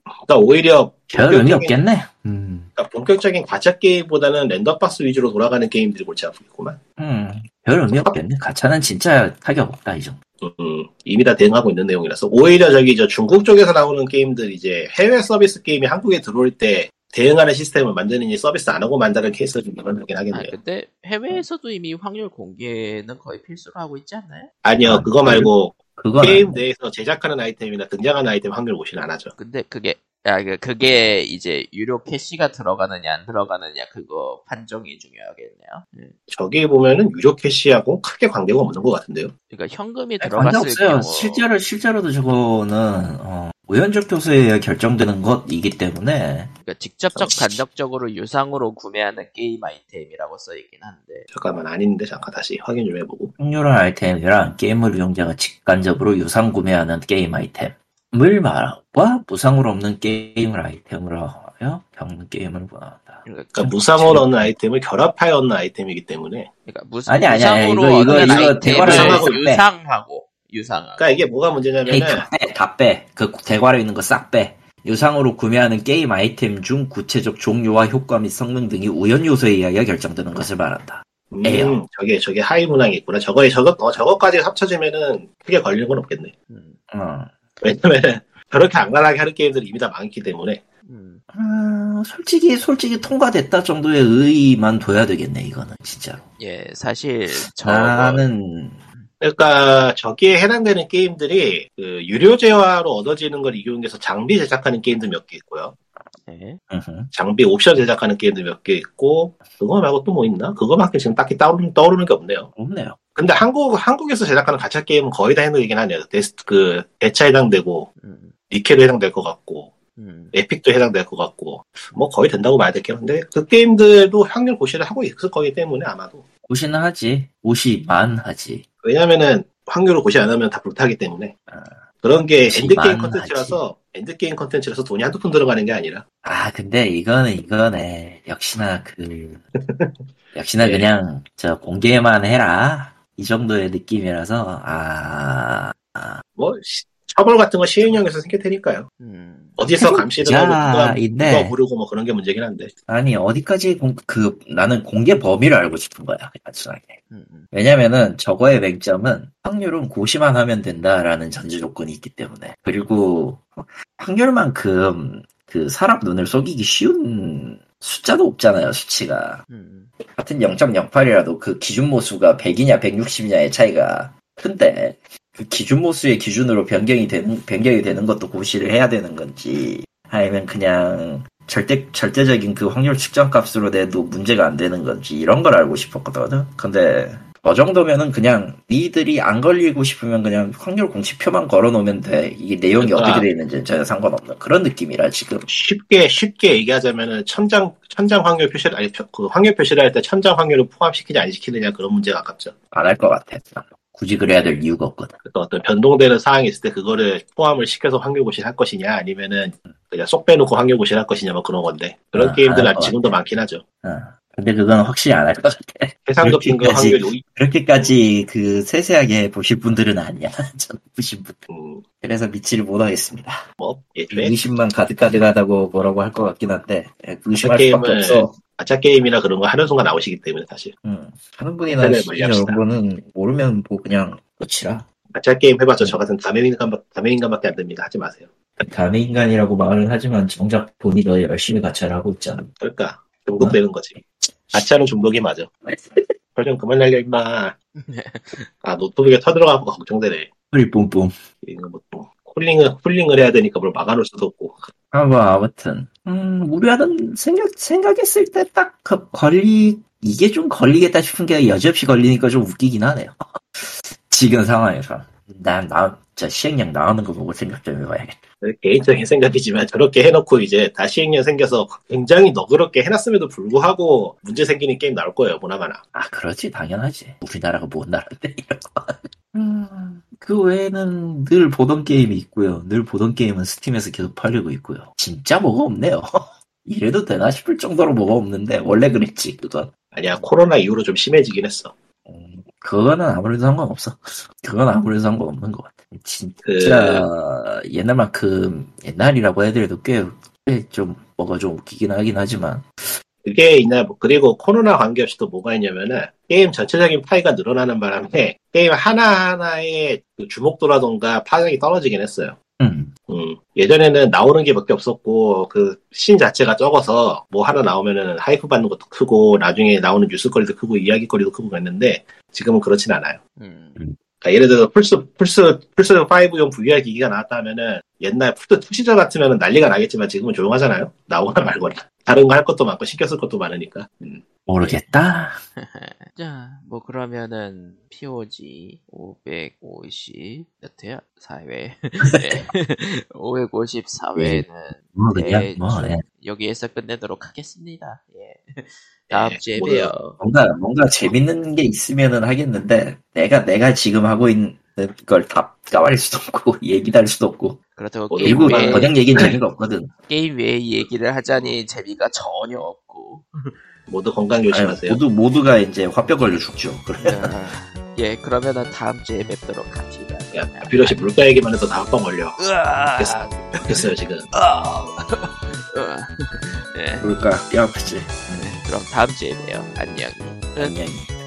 그러니까 오히려 별 의미 없겠네. 음, 그러니까 본격적인 가챠 게임보다는 random box 위주로 돌아가는 게임들이 골치 아프겠구만. 음, 별 의미 없겠네. 가챠는 진짜 타격 없다, 이 정도. 음, 이미 다 대응하고 있는 내용이라서 오히려 저기 저 중국 쪽에서 나오는 게임들 이제 해외 서비스 게임이 한국에 들어올 때 대응하는 시스템을 만드느니 서비스 안 하고 만드는 케이스가 좀 일어나긴 아 하겠네요. 근데 해외에서도 이미 확률 공개는 거의 필수로 하고 있지 않나요? 아니요, 아, 그거 말고 그건 게임 내에서 제작하는 아이템이나 등장하는 아이템 확률 고시는 안 하죠. 근데 그게 아, 그- 그게 이제 유료 캐시가 들어가느냐 안 들어가느냐 그거 판정이 중요하겠네요. 예. 저기 보면은 유료 캐시하고 크게 관계가 없는 것 같은데요. 그러니까 현금이 관계 들어갔을 없어요. 경우 실제로 실제로도 저거는 어, 우연적 교수에 의해 결정되는 것이기 때문에 그러니까 직접적 어, 간접적으로 유상으로 구매하는 게임 아이템이라고 써 있긴 한데 잠깐만 아닌데 잠깐 다시 확인 좀 해보고. 확률한 아이템이란 게임을 이용자가 직간접으로 유상 구매하는 게임 아이템 을 말과 무상으로 없는 게임을 아이템으로 하여 겪는 게임을 구한다. 그러니까, 무상으로 얻는 아이템을 결합하여 얻는 아이템이기 때문에. 그러니까 무, 아니, 아니, 아니, 무상으로 이거, 이거, 얻는 이거 아이템을 대화를 하고 빼. 유상하고 유상하고 그러니까 이게 뭐가 문제냐면은 다 빼, 다 빼. 그 대괄호 있는 거 싹 빼. 유상으로 구매하는 게임 아이템 중 구체적 종류와 효과 및 성능 등이 우연 요소에 의하여 결정되는 것을 말한다. 음, 에요. 저게 저게 하위 문항이 있구나. 저거에 저거 어, 저거까지 합쳐지면은 크게 걸리는 건 없겠네. 음, 어. 왜냐면은 저렇게 안간하게 하는 게임들이 이미 다 많기 때문에. 음. 아, 솔직히 솔직히 통과됐다 정도의 의의만 둬야 되겠네 이거는 진짜로. 예 사실 저 나는 그러니까 저기에 해당되는 게임들이 그 유료 제화로 얻어지는 걸 이용해서 장비 제작하는 게임들 몇개 있고요. 예. 으흠. 장비 옵션 제작하는 게임들 몇개 있고 그거 말고 또 뭐 있나? 그거밖에 지금 딱히 떠오르는, 떠오르는 게 없네요. 없네요. 근데 한국 한국에서 제작하는 가챠 게임은 거의 다 해당되긴 하네요. 데스 그 대차 해당되고 음, 니케도 해당될 것 같고 음. 에픽도 해당될 것 같고 뭐 거의 된다고 봐야 될게요. 근데 그 게임들도 확률 고시를 하고 있을 거기 때문에 아마도 고시는 하지. 고시만 하지. 왜냐면은 확률을 고시 안 하면 다 불타기 때문에 아, 그런 게 endgame 컨텐츠라서 endgame 컨텐츠라서 돈이 한두 푼 들어가는 게 아니라 아 근데 이거는 이거네. 역시나 그 [laughs] 역시나 예. 그냥 저 공개만 해라. 이 정도의 느낌이라서 아뭐 시- 처벌 같은 거 시행령에서 생길 테니까요. 음. 어디서 감시를 하고 누가. 누가 부르고 뭐 그런 게 문제긴 한데 아니 어디까지 공, 그 나는 공개 범위를 알고 싶은 거야 단순하게. 음, 음. 왜냐면은 저거의 맹점은 확률은 고시만 하면 된다라는 전제 조건이 있기 때문에 그리고 확률만큼 그 사람 눈을 속이기 쉬운 숫자도 없잖아요 수치가 음. 같은 0.08이라도 그 기준 모수가 100이냐 160이냐의 차이가 큰데 그 기준 모수의 기준으로 변경이 되는 변경이 되는 것도 고시를 해야 되는 건지 아니면 그냥 절대 절대적인 그 확률 측정 값으로 내도 문제가 안 되는 건지 이런 걸 알고 싶었거든. 근데 저 정도면은 그냥 니들이 안 걸리고 싶으면 그냥 확률 공식표만 걸어놓으면 돼. 이게 내용이 그러니까. 어떻게 돼 있는지 전혀 상관없는 그런 느낌이라 지금. 쉽게 쉽게 얘기하자면은 천장 천장 확률 표시를 아니 표- 그 확률 표시를 할 때 천장 확률을 포함시키냐 안 시키느냐 그런 문제가 가깝죠. 안 할 것 같아. 굳이 그래야 될 이유가 없거든. 그러니까 어떤 변동되는 사항이 있을 때 그거를 포함을 시켜서 확률 고시를 할 것이냐 아니면은 그냥 쏙 빼놓고 확률 고시를 할 것이냐 뭐 그런 건데 그런 아, 게임들은 알것 지금도 많긴 하죠. 어. 근데 그건 확실히 안 할 것 같아. 해상 높인 거 그렇게까지. 확률 이- 그렇게까지 그 세세하게 보실 분들은 아니야. [laughs] 전 보신 분. 음, 그래서 믿지를 못하겠습니다. 뭐 예초에 의심만 가득가득하다고 뭐라고 할 것 같긴 한데 예, 의심할 게임을- 수밖에 없어. 가짜 게임이나 그런 거 하는 순간 나오시기 때문에 사실 음, 하는 분이나 이런. 거는 모르면 뭐 그냥 끝이라. 가짜 게임 해봤자 저 같은 담배 인간 담배 인간밖에 안 됩니다. 하지 마세요. 감의 인간이라고 말은 하지만 정작 본이 더 열심히 가차를 하고 있잖아. 그러니까 중독되는 거지. 가짜는 중독이 맞아. 별좀 그만 날려 임마. 아 노트북에 터들어가고 걱정되네. 뿌리 뿜뿜. 이거 뭐 또, 쿨링을 쿨링을 해야 되니까 뭘 막아놓을 수도 없고. 아, 뭐, 아무튼. 음, 우려하던 생각, 생각했을 때 딱, 그, 걸리, 이게 좀 걸리겠다 싶은 게 여지없이 걸리니까 좀 웃기긴 하네요. [laughs] 지금 상황에서. 난, 나, 저 시행령 나오는 거 보고 생각 좀 해봐야겠다. 개인적인 생각이지만 저렇게 해놓고 이제 다시 행령 생겨서 굉장히 너그럽게 해놨음에도 불구하고 문제 생기는 게임 나올 거예요. 보나마나. 아, 그렇지, 당연하지. 우리나라가 뭔 나라인데, 이런 거. 음, 그 외에는 늘 보던 게임이 있고요. 늘 보던 게임은 스팀에서 계속 팔리고 있고요. 진짜 뭐가 없네요. [laughs] 이래도 되나 싶을 정도로 뭐가 없는데 원래 그랬지 그건. 아니야 코로나 이후로 좀 심해지긴 했어. 음, 그거는 아무래도 상관없어. 그건 아무래도 상관없는 것 같아. 진짜 옛날만큼 옛날이라고 해드려도 꽤 좀 뭐가 좀 웃기긴 하긴 하지만 그게 있나 뭐 그리고 코로나 관계없이 또 뭐가 있냐면은 게임 전체적인 파이가 늘어나는 바람에 게임 하나하나의 그 주목도라던가 파장이 떨어지긴 했어요. 음, 음, 예전에는 나오는 게몇개 없었고 그 신 자체가 적어서 뭐 하나 나오면은 hype 받는 것도 크고 나중에 나오는 뉴스거리도 크고 이야기거리도 크고 그랬는데 지금은 그렇진 않아요. 음. 그러니까 예를 들어 플스 플스 플스 5용 VR 기기가 나왔다 하면은 옛날 플스 2 시절 같으면 난리가 나겠지만 지금은 조용하잖아요. 나오거나 말거나 다른 거 할 것도 많고 신경 쓸 것도 많으니까. 음. 모르겠다. [laughs] 자, 뭐 그러면은 POG 550 몇 회야? 4회. 네. 554회는 뭐 그냥 뭐 예. 여기에서 끝내도록 하겠습니다. 예. 다음 예, 주에 뭐, 봬요. 뭔가 뭔가 재밌는 게 있으면은 하겠는데 내가 내가 지금 하고 있는 걸다 까발릴 수도 없고 [laughs] 얘기도 할 수도 없고 그렇다고 뭐, 게임 그리고 외에, 번역 얘기는 [laughs] 재미가 없거든. 게임 외에 얘기를 하자니 재미가 전혀 없고. [laughs] 모두 건강 조심하세요. 모두 모두가 이제 화병 걸려 죽죠. 아, 예, 그러면은 다음 주에 뵙도록 합시다. 야, 필요 없이 물가 얘기만 해도 다 합방 걸려. 으아, 됐어. 됐어요 지금. 아, 으아. 네, 그럴까 뼈 아프지. 네, 그럼 다음 주에 봬요. 안녕. 안녕.